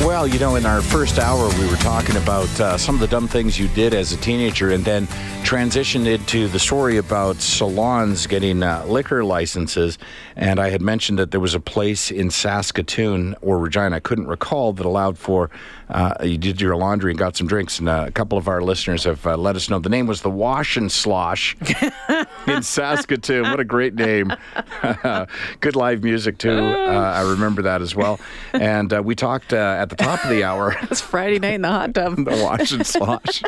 Well, you know, in our first hour, we were talking about uh, some of the dumb things you did as a teenager and then transitioned into the story about salons getting uh, liquor licenses. And I had mentioned that there was a place in Saskatoon or Regina, I couldn't recall, that allowed for uh, you did your laundry and got some drinks. And uh, a couple of our listeners have uh, let us know the name was the Wash and Slosh in Saskatoon. What a great name. Good live music, too. Uh, I remember that as well. And uh, we talked uh, at the top of the hour. It's Friday night in the hot tub. the wash and slosh.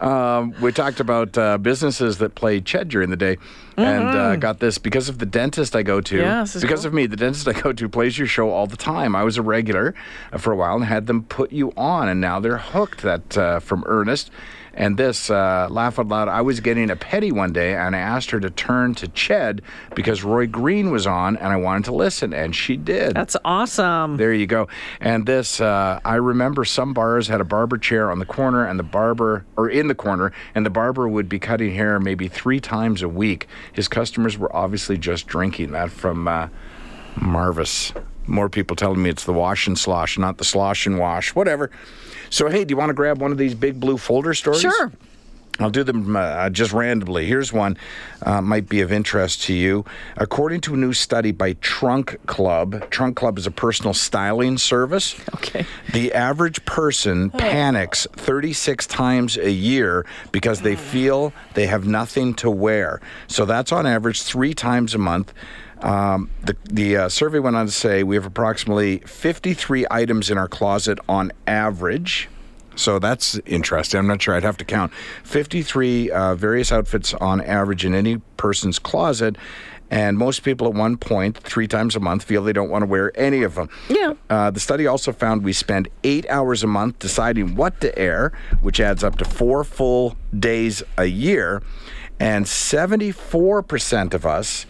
um, we talked about uh, businesses that play Ched during the day. And uh, got this because of the dentist I go to. Yeah, because cool. of me, the dentist I go to plays your show all the time. I was a regular for a while and had them put you on, and now they're hooked. That uh, from Ernest. And this, uh, laugh out loud, I was getting a petty one day and I asked her to turn to Ched because Roy Green was on and I wanted to listen, and she did. That's awesome. There you go. And this, uh, I remember some bars had a barber chair on the corner, and the barber, or in the corner, and the barber would be cutting hair maybe three times a week. His customers were obviously just drinking. That from uh, Marvis. More people telling me it's the wash and slosh, not the slosh and wash. Whatever. So, hey, do you want to grab one of these big blue folder stories? Sure. I'll do them uh, just randomly. Here's one, uh, might be of interest to you. According to a new study by Trunk Club, Trunk Club is a personal styling service. Okay. The average person panics 36 times a year because they feel they have nothing to wear. So that's on average three times a month. Um, the the uh, survey went on to say we have approximately 53 items in our closet on average. So that's interesting. I'm not sure. I'd have to count 53 uh, various outfits on average in any person's closet. And most people at one point, three times a month, feel they don't want to wear any of them. Yeah. Uh, the study also found we spend eight hours a month deciding what to air, which adds up to four full days a year. And 74% of us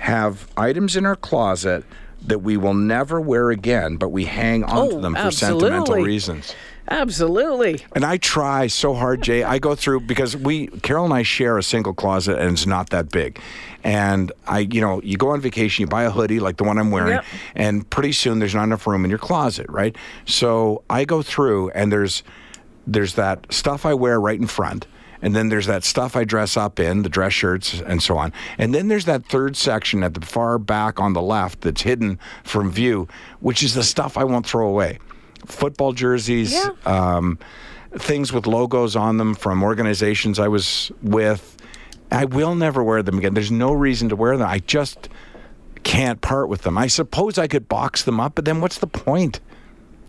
have items in our closet that we will never wear again, but we hang on to Oh, them for sentimental reasons. Absolutely. And I try so hard, Jay. I go through because we, Carol and I share a single closet and it's not that big. And I, you know, you go on vacation, you buy a hoodie like the one I'm wearing, Yep. and pretty soon there's not enough room in your closet, right? So I go through and there's there's that stuff I wear right in front. And then there's that stuff I dress up in, the dress shirts and so on. And then there's that third section at the far back on the left that's hidden from view, which is the stuff I won't throw away. Football jerseys, Yeah. um, things with logos on them from organizations I was with. I will never wear them again. There's no reason to wear them. I just can't part with them. I suppose I could box them up, but then what's the point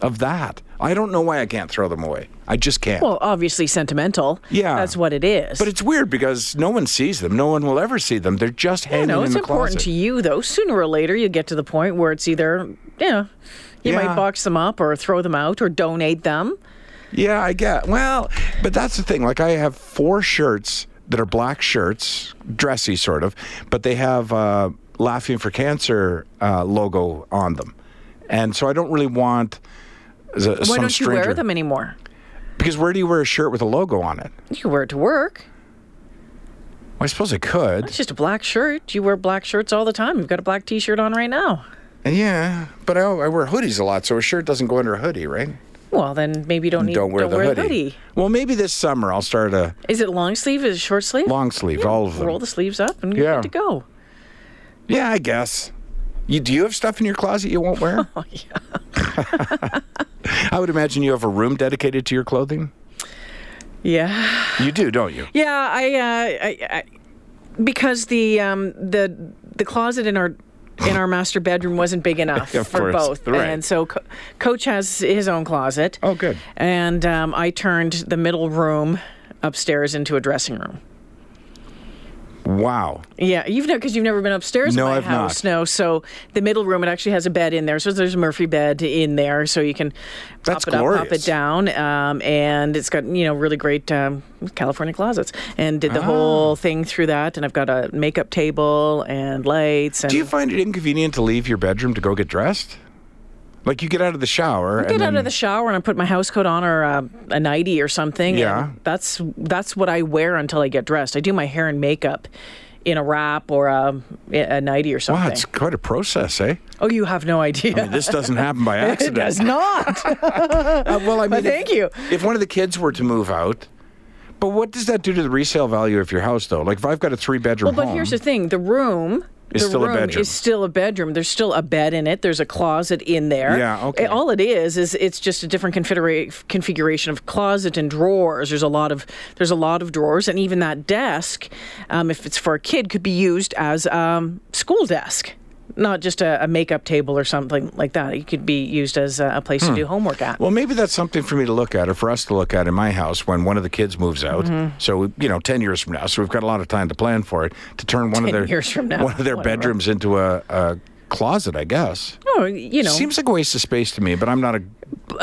of that? I don't know why I can't throw them away. I just can't. Well, obviously sentimental. Yeah. That's what it is. but it's weird because no one sees them. No one will ever see them. They're just you hanging know, in it's important closet. to you, though. Sooner or later, you get to the point where it's either, yeah, you Yeah. might box them up or throw them out or donate them. Yeah, I get. Well, but that's the thing. Like I have four shirts that are black shirts, dressy sort of, but they have uh, "Laughing for Cancer" uh, logo on them, and so I don't really want. Why don't you stranger, wear them anymore? Because where do you wear a shirt with a logo on it? You can wear it to work. Well, I suppose I could. It's just a black shirt. You wear black shirts all the time. You've got a black T-shirt on right now. Yeah, but I, I wear hoodies a lot, so a shirt doesn't go under a hoodie, right? Well, then maybe you don't need don't wear, the, hoodie. hoodie. Well, maybe this summer I'll start a Is it long sleeve? Is it short sleeve? long sleeve, all of them. Roll the sleeves up and you're Yeah. good to go. Yeah, I guess. You do you have stuff in your closet you won't wear? Oh yeah. I would imagine you have a room dedicated to your clothing. Yeah. You do, don't you? Yeah, I, uh, I, I because the um, the the closet in our in our master bedroom wasn't big enough for course, both, right. and so Co- Coach has his own closet. Oh, good. And um, I turned the middle room upstairs into a dressing room. Wow. Yeah, you've never because you've never been upstairs No, in my I've house. not. No, so the middle room it actually has a bed in there. So there's a Murphy bed in there, so you can That's pop it up, pop it down, um, and it's got you know really great um, California closets. And did the Ah. whole thing through that. And I've got a makeup table and lights. And Do you find it inconvenient to leave your bedroom to go get dressed? Like you get out of the shower I get out of the shower and I put my house coat on or uh, a nightie or something. Yeah. and that's that's what I wear until I get dressed. I do my hair and makeup in a wrap or a, a nightie or something. Wow, it's quite a process, eh? oh, you have no idea. I mean, this doesn't happen by accident. it does not. Uh, well, I mean, But thank if, you. If one of the kids were to move out, but what does that do to the resale value of your house, though? Like, if I've got a three-bedroom Well, but home, here's the thing: the room. Is the still a room bedroom. is still a bedroom. There's still a bed in it. There's a closet in there. Yeah, okay. All it is is it's just a different configura- configuration of closet and drawers. There's a lot of there's a lot of drawers, and even that desk, um, if it's for a kid, could be used as um, school desk, not just a, a makeup table or something like that. It could be used as a, a place to do homework at. Hmm. Well, maybe that's something for me to look at, or for us to look at in my house when one of the kids moves out. Mm-hmm. So you know, ten years from now, so we've got a lot of time to plan for it to turn one of their years from now, one of their whatever. bedrooms into a, a closet, I guess. oh, you know, Seems like a waste of space to me, but I'm not a.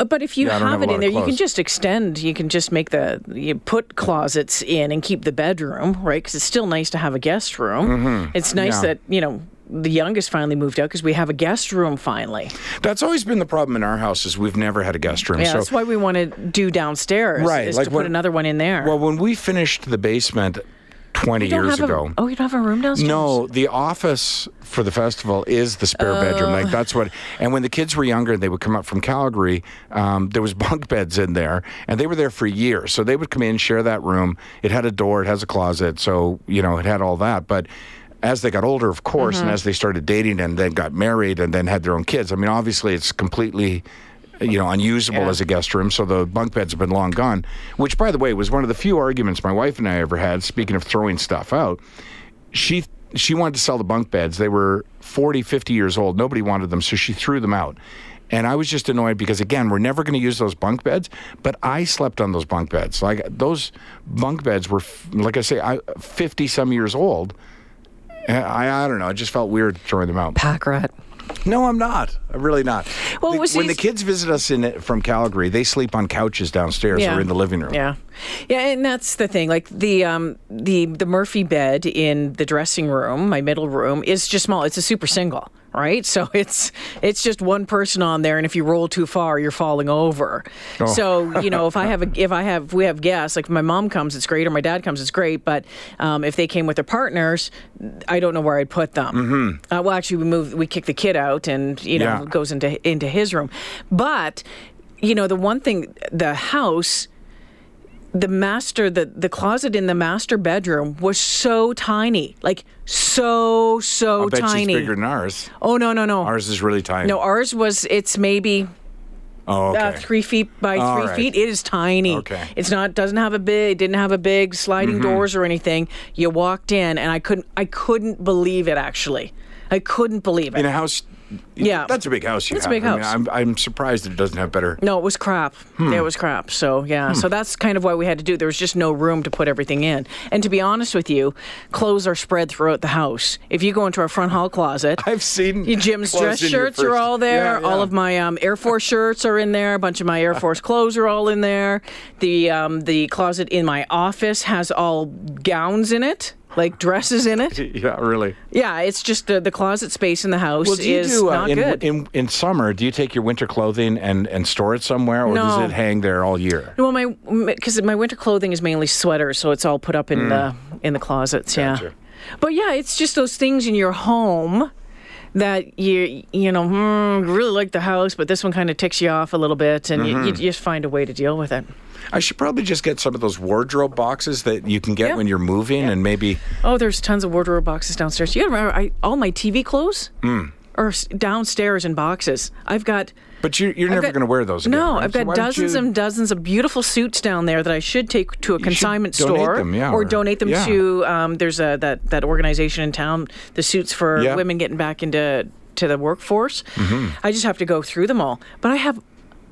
But if you Yeah, have, have it in there, you can just extend. You can just make the you put closets in and keep the bedroom right because it's still nice to have a guest room. It's nice Mm-hmm. Yeah. that you know the youngest finally moved out because we have a guest room finally. That's always been the problem in our house is we've never had a guest room. Yeah, so that's why we want to do downstairs. Right, is like to put another one in there. Well, when we finished the basement 20 years have a- ago. oh, you don't have a room downstairs. No, the office for the festival is the spare bedroom. Like that's what. And when the kids were younger, they would come up from Calgary. Um, there was bunk beds in there, and they were there for years. So they would come in, share that room. It had a door. It has a closet. So you know, it had all that. But as they got older, of course, Mm-hmm. and as they started dating, and then got married, and then had their own kids. I mean, obviously, it's completely. You know, unusable Yeah. as a guest room, so the bunk beds have been long gone. Which, by the way, was one of the few arguments my wife and I ever had. Speaking of throwing stuff out, she she wanted to sell the bunk beds. They were 40, 50 years old. Nobody wanted them, so she threw them out. And I was just annoyed because again, we're never going to use those bunk beds, but I slept on those bunk beds. Like those bunk beds were like I say I 50 some years old. I I don't know, I just felt weird throwing them out. pack rat. No, I'm not. I'm really not. Well, The- when the kids visit us in from Calgary, they sleep on couches downstairs or in the living room. Yeah, yeah, and that's the thing. Like the um the the Murphy bed in the dressing room, my middle room, is just small. It's a super single, right? So it's it's just one person on there, and if you roll too far, you're falling over. Oh. So you know, if I have a if I have if we have guests, like if my mom comes, it's great, or my dad comes, it's great. But um, if they came with their partners, I don't know where I'd put them. Mm-hmm. Uh, well, actually, we moved, we kick the kid out, and you know, Yeah. goes into into his room. But you know, the one thing, the house the master the the closet in the master bedroom was so tiny like so so I bet tiny she's bigger than ours. oh no no no Ours is really tiny. no ours was it's maybe oh, okay. uh, three feet by All three right. feet it is tiny Okay. Mm-hmm. it's not doesn't have a big didn't have a big sliding doors or anything you walked in and i couldn't i couldn't believe it actually i couldn't believe it in a house. Yeah. that's a big house. You It's a have. big I mean, house. I'm, I'm surprised that it doesn't have better. No, it was crap. Hmm. It was crap. So yeah, so that's kind of why we had to do. There was just no room to put everything in. And to be honest with you, clothes are spread throughout the house. If you go into our front hall closet, I've seen Jim's dress shirts are all there. Yeah, All of my um, Air Force shirts are in there. A bunch of my Air Force clothes are all in there. The um, the closet in my office has all gowns in it, like dresses in it. Yeah, really. Yeah, it's just the, the closet space in the house Well, do you is do uh, not in, good. in in summer? Do you take your winter clothing and and store it somewhere, or does it hang there all year? Well, my because my winter clothing is mainly sweaters, so it's all put up in the in the closets. Mm. Gotcha. Yeah, but yeah, it's just those things in your home that you you know hmm, really like the house, but this one kind of ticks you off a little bit, and Mm-hmm. you, you just find a way to deal with it. I should probably just get some of those wardrobe boxes that you can get Yeah. when you're moving, and maybe Oh, there's tons of wardrobe boxes downstairs. You gotta remember, I, all my TV clothes Mm. are downstairs in boxes. I've got. But you, you're never going to wear those again. No, right? I've got don't dozens you- and dozens of beautiful suits down there that I should take to a consignment store them, yeah, or, or- donate them yeah. to. Um, there's a that that organization in town, the suits for Yeah. women getting back into to the workforce. Mm-hmm. I just have to go through them all. But I have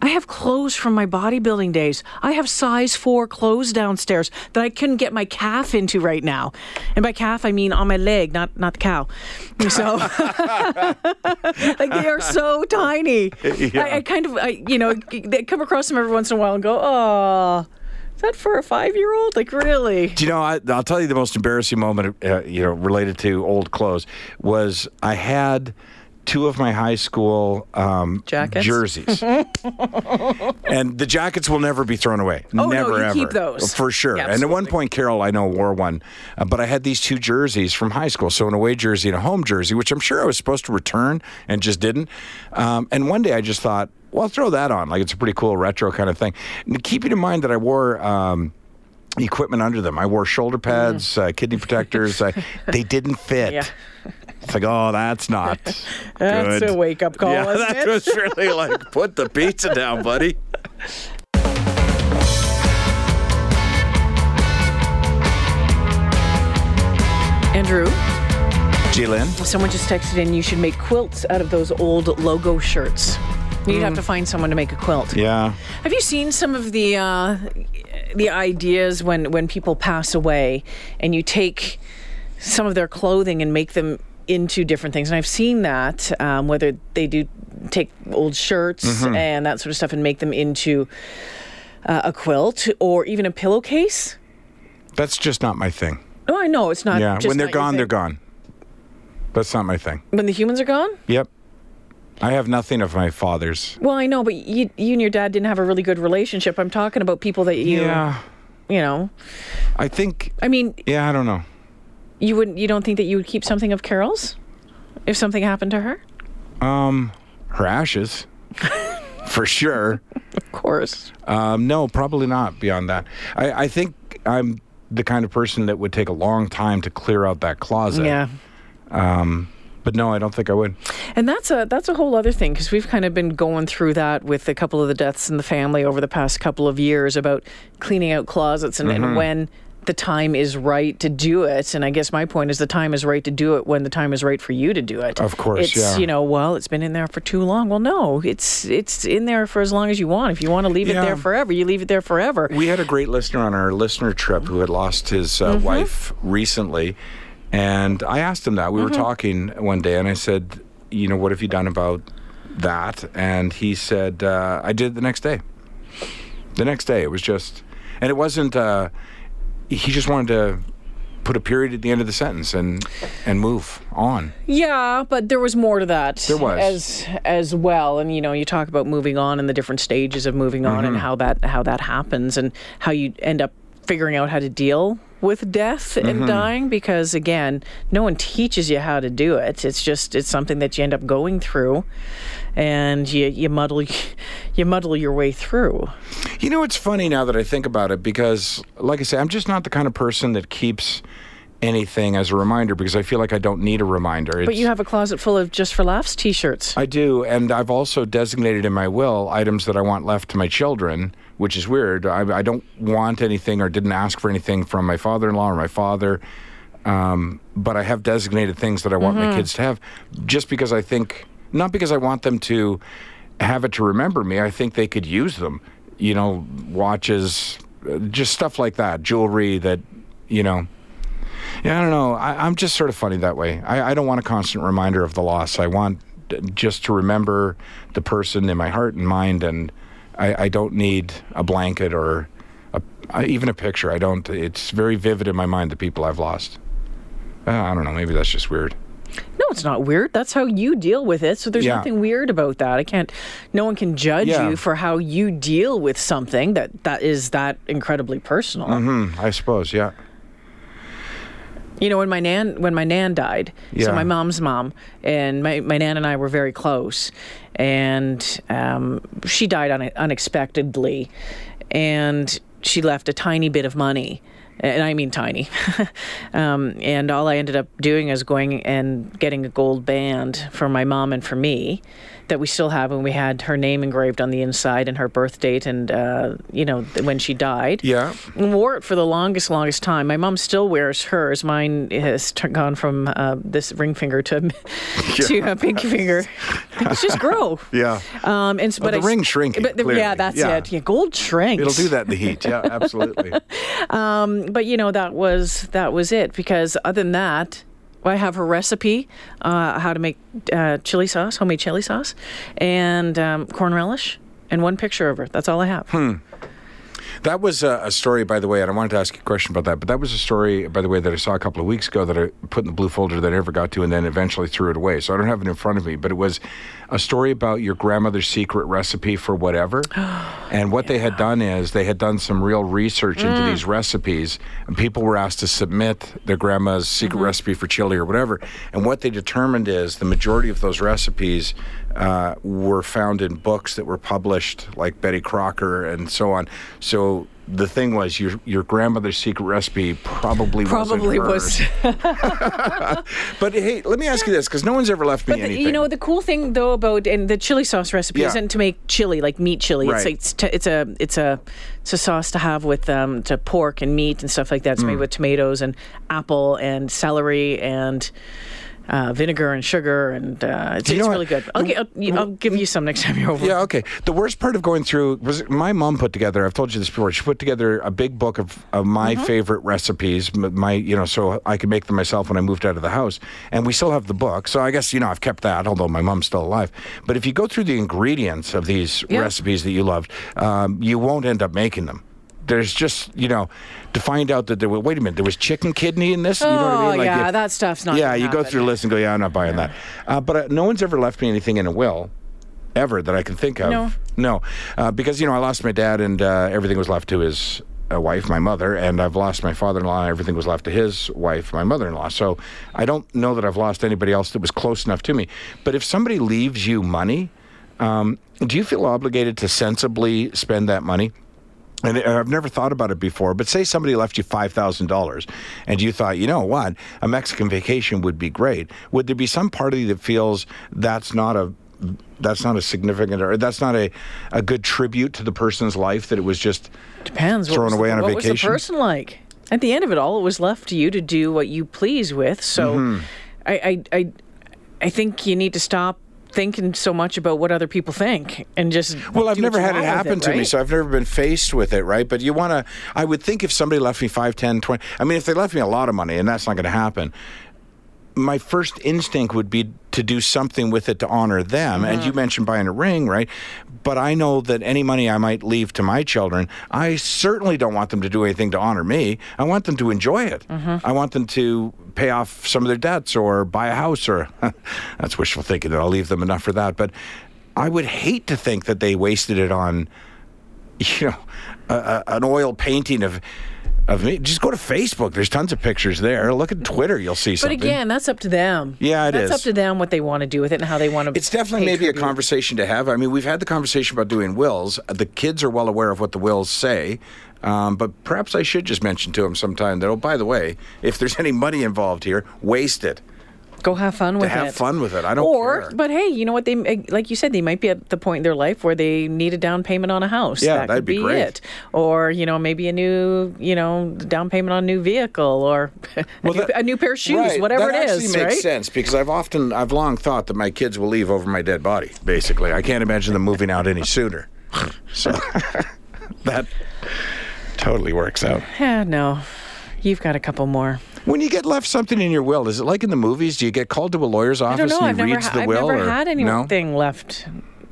I have clothes from my bodybuilding days. I have size four clothes downstairs that I couldn't get my calf into right now. And by calf, I mean on my leg, not not the cow. So, like they are so tiny. Yeah. I, I kind of, I, you know, they come across them every once in a while and go, oh. Is that for a five-year-old? Like, really? Do you know? I, I'll tell you the most embarrassing moment, uh, you know, related to old clothes was I had two of my high school um, Jackets? jerseys, and the jackets will never be thrown away. Oh, no, you ever, keep those. for sure. Yeah, and at one point, Carol, I know wore one, uh, but I had these two jerseys from high school. So an away jersey and a home jersey, which I'm sure I was supposed to return and just didn't. Um, and one day I just thought, well, I'll throw that on. Like it's a pretty cool retro kind of thing. And keeping in mind that I wore. Um, equipment under them. I wore shoulder pads, uh, kidney protectors. I, they didn't fit. Mm. Yeah. It's like, oh, that's not That's good. a wake-up call, Yeah, that it? was really like, put the pizza down, buddy. Andrew, J'lyn, someone just texted in you should make quilts out of those old logo shirts. You'd have to find someone to make a quilt. yeah, Have you seen some of the uh, the ideas when when people pass away and you take some of their clothing and make them into different things? And I've seen that um, whether they do take old shirts and that sort of stuff and make them into uh, a quilt or even a pillowcase. that's just not my thing. Oh, I know it's not. Yeah, when they're gone, they're gone. That's not my thing. When the humans are gone. Yep. I have nothing of my father's. Well, I know, but you, you and your dad didn't have a really good relationship. I'm talking about people that you, Yeah. you know. I think, I mean, yeah, I don't know. You wouldn't. You don't think that you would keep something of Carol's if something happened to her? Um, her ashes, for sure. Of course. Um, no, probably not beyond that. I, I think I'm the kind of person that would take a long time to clear out that closet. Yeah. Um, but no, I don't think I would. And that's a that's a whole other thing because we've kind of been going through that with a couple of the deaths in the family over the past couple of years about cleaning out closets and, Mm-hmm. and when the time is right to do it. And I guess my point is the time is right to do it when the time is right for you to do it. Of course, it's, yeah. You know, well, it's been in there for too long. Well, no, it's it's in there for as long as you want. If you want to leave it there forever, you leave it there forever. We had a great listener on our listener trip who had lost his uh, wife recently. And I asked him that. We were talking one day, and I said, You know, what have you done about that? And he said, uh, I did the next day. The next day. It was just, and it wasn't, uh, he just wanted to put a period at the end of the sentence and, and move on. Yeah, but there was more to that. There was. as as well, and you know, you talk about moving on and the different stages of moving on Mm-hmm. and how that how that happens and how you end up figuring out how to deal with death Mm-hmm. and dying because again, no one teaches you how to do it. It's just it's something that you end up going through and you you muddle you muddle your way through. You know, it's funny now that I think about it because, like I say, I'm just not the kind of person that keeps anything as a reminder because I feel like I don't need a reminder. But you have a closet full of just for laughs t-shirts. I do, and I've also designated in my will items that I want left to my children, which is weird. I, I don't want anything or didn't ask for anything from my father-in-law or my father, um, but I have designated things that I want my kids to have, just because I think, not because I want them to have it to remember me. I think they could use them, you know, watches, just stuff like that, jewelry that, you know. Yeah, I don't know. I, I'm just sort of funny that way. I, I don't want a constant reminder of the loss. I want d- just to remember the person in my heart and mind, and I, I don't need a blanket or a, even a picture. I don't. It's very vivid in my mind the people I've lost. Uh, I don't know. Maybe that's just weird. No, it's not weird. That's how you deal with it. So there's Yeah. nothing weird about that. I can't. No one can judge Yeah. you for how you deal with something that that is that incredibly personal. Hmm. I suppose. Yeah. You know, when my nan when my nan died, Yeah. so my mom's mom and my, my nan and I were very close, and um, she died une- unexpectedly, and she left a tiny bit of money. And I mean tiny. um, and all I ended up doing is going and getting a gold band for my mom and for me that we still have, and we had her name engraved on the inside and her birth date, and uh, you know th- when she died. Yeah. And wore it for the longest, longest time. My mom still wears hers. Mine has gone from uh, this ring finger to to a pinky finger. It's just grow. Yeah. Um, and so, but the I, ring's shrinking, But the, yeah, that's Yeah. it. Yeah, gold shrinks. It'll do that in the heat. Yeah, absolutely. but you know that was that was it because other than that I have her recipe uh, how to make uh, chili sauce homemade chili sauce and um, corn relish and one picture of her that's all I have Hmm. That was a, a story, by the way, and I wanted to ask you a question about that. But that was a story, by the way, that I saw a couple of weeks ago that I put in the blue folder that I never got to, and then eventually threw it away. So I don't have it in front of me. But it was a story about your grandmother's secret recipe for whatever. Oh, and what they had done is they had done some real research into mm. these recipes, and people were asked to submit their grandma's secret mm-hmm. recipe for chili or whatever. And what they determined is the majority of those recipes uh, were found in books that were published, like Betty Crocker and so on. So the thing was, your your grandmother's secret recipe probably probably was. But hey, let me ask you this, because no one's ever left me But the, anything. you know the cool thing though about and the chili sauce recipe Yeah. isn't to make chili like meat chili. It's Right. like it's, t- it's a it's a it's a sauce to have with um to pork and meat and stuff like that. It's Mm. made with tomatoes and apple and celery and. Uh, vinegar and sugar, and uh, it's, it's really good. I'll, I'll, I'll give you some next time you're over. Yeah, okay. The worst part of going through was my mom put together. I've told you this before. She put together a big book of, of my Mm-hmm. favorite recipes. My, you know, so I could make them myself when I moved out of the house. And we still have the book. So I guess you know I've kept that, although my mom's still alive. But if you go through the ingredients of these Yeah. recipes that you loved, um, you won't end up making them. There's just you know to find out that there was wait a minute there was chicken kidney in this. you know what I Oh, mean? yeah, you- that stuff's not Yeah, you go through the list and go, yeah, I'm not buying that. Uh, but uh, no one's ever left me anything in a will ever that I can think of. No. No, uh, because you know I lost my dad and uh, everything was left to his uh, wife, my mother, and I've lost my father-in-law and everything was left to his wife, my mother-in-law. So I don't know that I've lost anybody else that was close enough to me. But if somebody leaves you money, um, do you feel obligated to sensibly spend that money? And I've never thought about it before, but say somebody left you $5,000 and you thought, you know what, a Mexican vacation would be great. Would there be some part of you that feels that's not a that's not a significant or that's not a, a good tribute to the person's life that it was just Depends. Thrown away the, on a what was the person like? At the end of it all, it was left to you to do what you please with. So, Mm-hmm. I, I, I, I think you need to stop thinking so much about what other people think and just. Well, I've never had it happen to me, so I've never been faced with it, right? But you want to, I would think if somebody left me 5, 10, 20, I mean, if they left me a lot of money, and that's not going to happen, my first instinct would be to do something with it to honor them. And Mm-hmm. you mentioned buying a ring, right? But I know that any money I might leave to my children, I certainly don't want them to do anything to honor me. I want them to enjoy it. Mm-hmm. I want them to pay off some of their debts or buy a house or that's wishful thinking that I'll leave them enough for that. But I would hate to think that they wasted it on you know, a, a, an oil painting of of me. Just go to Facebook. There's tons of pictures there. Look at Twitter. You'll see something. But again, that's up to them. Yeah, it that's is. up to them what they want to do with it and how they want to. It's definitely maybe a conversation to have. I mean, we've had the conversation about doing wills. The kids are well aware of what the wills say. Um, but perhaps I should just mention to them sometime that, oh, by the way, if there's any money involved here, waste it. Go have fun with it. have it. fun with it. I don't or, care. but hey, you know what? They eh, like you said, they might be at the point in their life where they need a down payment on a house. Yeah, that that'd could be great. it. Or you know, maybe a new, you know, down payment on a new vehicle or a, new, that- a new pair of shoes, Right, whatever it is. makes right? sense because I've often, I've long thought that my kids will leave over my dead body. Basically, I can't imagine them moving out any sooner. So that totally works out. Yeah, no, you've got a couple more. When you get left something in your will, is it like in the movies? Do you get called to a lawyer's office. I've and he never, reads ha- the I've will? never or, had no? anything left.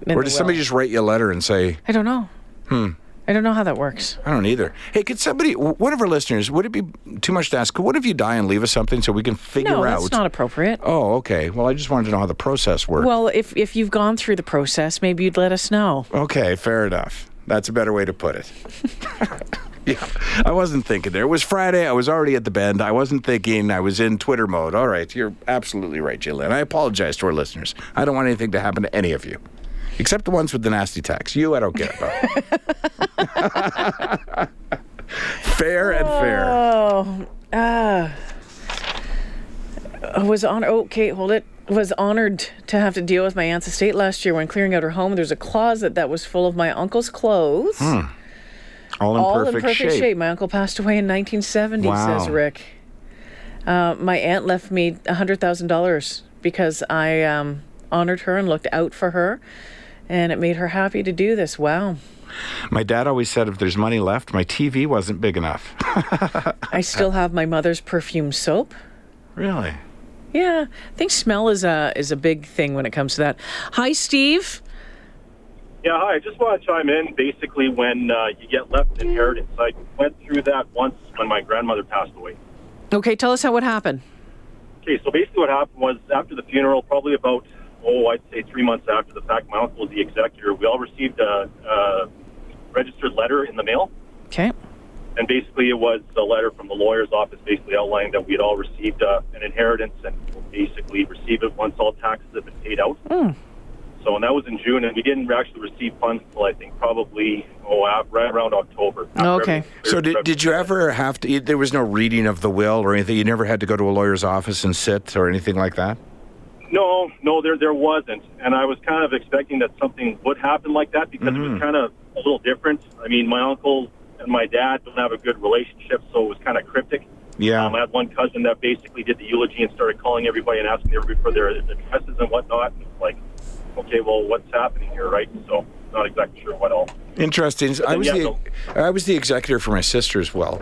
in Or does somebody just write you a letter and say, I don't know. Hmm. I don't know how that works. I don't either. Hey, could somebody, one of our listeners, would it be too much to ask? One of you die and leave us something so we can figure No, out? that's not appropriate. Oh, okay. Well, I just wanted to know how the process works. Well, if if you've gone through the process, maybe you'd let us know. Okay, fair enough. That's a better way to put it. yeah, I wasn't thinking there. It was Friday. I was already at the bend. I wasn't thinking. I was in Twitter mode. All right, you're absolutely right, Jillian. I apologize to our listeners. I don't want anything to happen to any of you, except the ones with the nasty text. You, I don't care about. fair and fair. Oh, uh, I was on. Oh, Kate, hold it. was honored to have to deal with my aunt's estate last year when clearing out her home. There's a closet that was full of my uncle's clothes. All in all perfect, in perfect shape. My uncle passed away in 1970, Wow. says Rick. Uh, my aunt left me $100,000 because I um, honored her and looked out for her, and it made her happy to do this. Wow. My dad always said if there's money left, my TV wasn't big enough. I still have my mother's perfume soap. really? Yeah, I think smell is a is a big thing when it comes to that. Hi, Steve. Yeah, hi. I just want to chime in. Basically, when uh, you get left inheritance, I went through that once when my grandmother passed away. Okay, tell us how what happened. Okay, so basically what happened was after the funeral, probably about, oh, I'd say three months after the fact, my uncle was the executor. We all received a, a registered letter in the mail. Okay. And basically, it was a letter from the lawyer's office basically outlining that we had all received uh, an inheritance and we'll basically receive it once all taxes have been paid out. So, and that was in June, and we didn't actually receive funds until I think probably, oh, af- right around October. Okay. everything So did, did you ever have to? There was no reading of the will or anything. You never had to go to a lawyer's office and sit or anything like that. No, no, there there wasn't, and I was kind of expecting that something would happen like that because it was kind of a little different. I mean, my uncle and my dad don't have a good relationship, so it was kind of cryptic. Yeah. Um, I had one cousin that basically did the eulogy and started calling everybody and asking everybody for their addresses and whatnot. And like, okay, well, what's happening here, right? So, not exactly sure what all. Interesting. I was yeah, the I was the executor for my sister's will,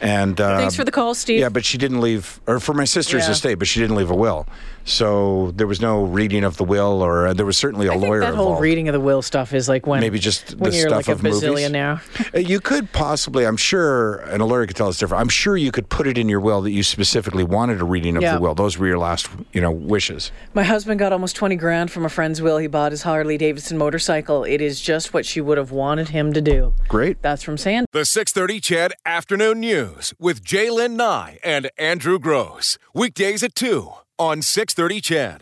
and uh, Thanks for the call, Steve. Yeah, but she didn't leave, or for my sister's Yeah. estate, but she didn't leave a will. So there was no reading of the will, or uh, there was certainly a I think lawyer that whole involved. reading of the will stuff is like when Maybe just when the you're stuff like a of movies. bazillionaire. Uh, You could possibly, I'm sure, and a lawyer could tell us different. I'm sure you could put it in your will that you specifically wanted a reading of Yeah. the will. Those were your last, you know, wishes. My husband got almost 20 grand from a friend's will. He bought his Harley Davidson motorcycle. It is just what she would have wanted him to do. Great. That's from Sand. The 630 CHED Afternoon News with J'lyn Nye and Andrew Gross. Weekdays at 2 on 630 CHED.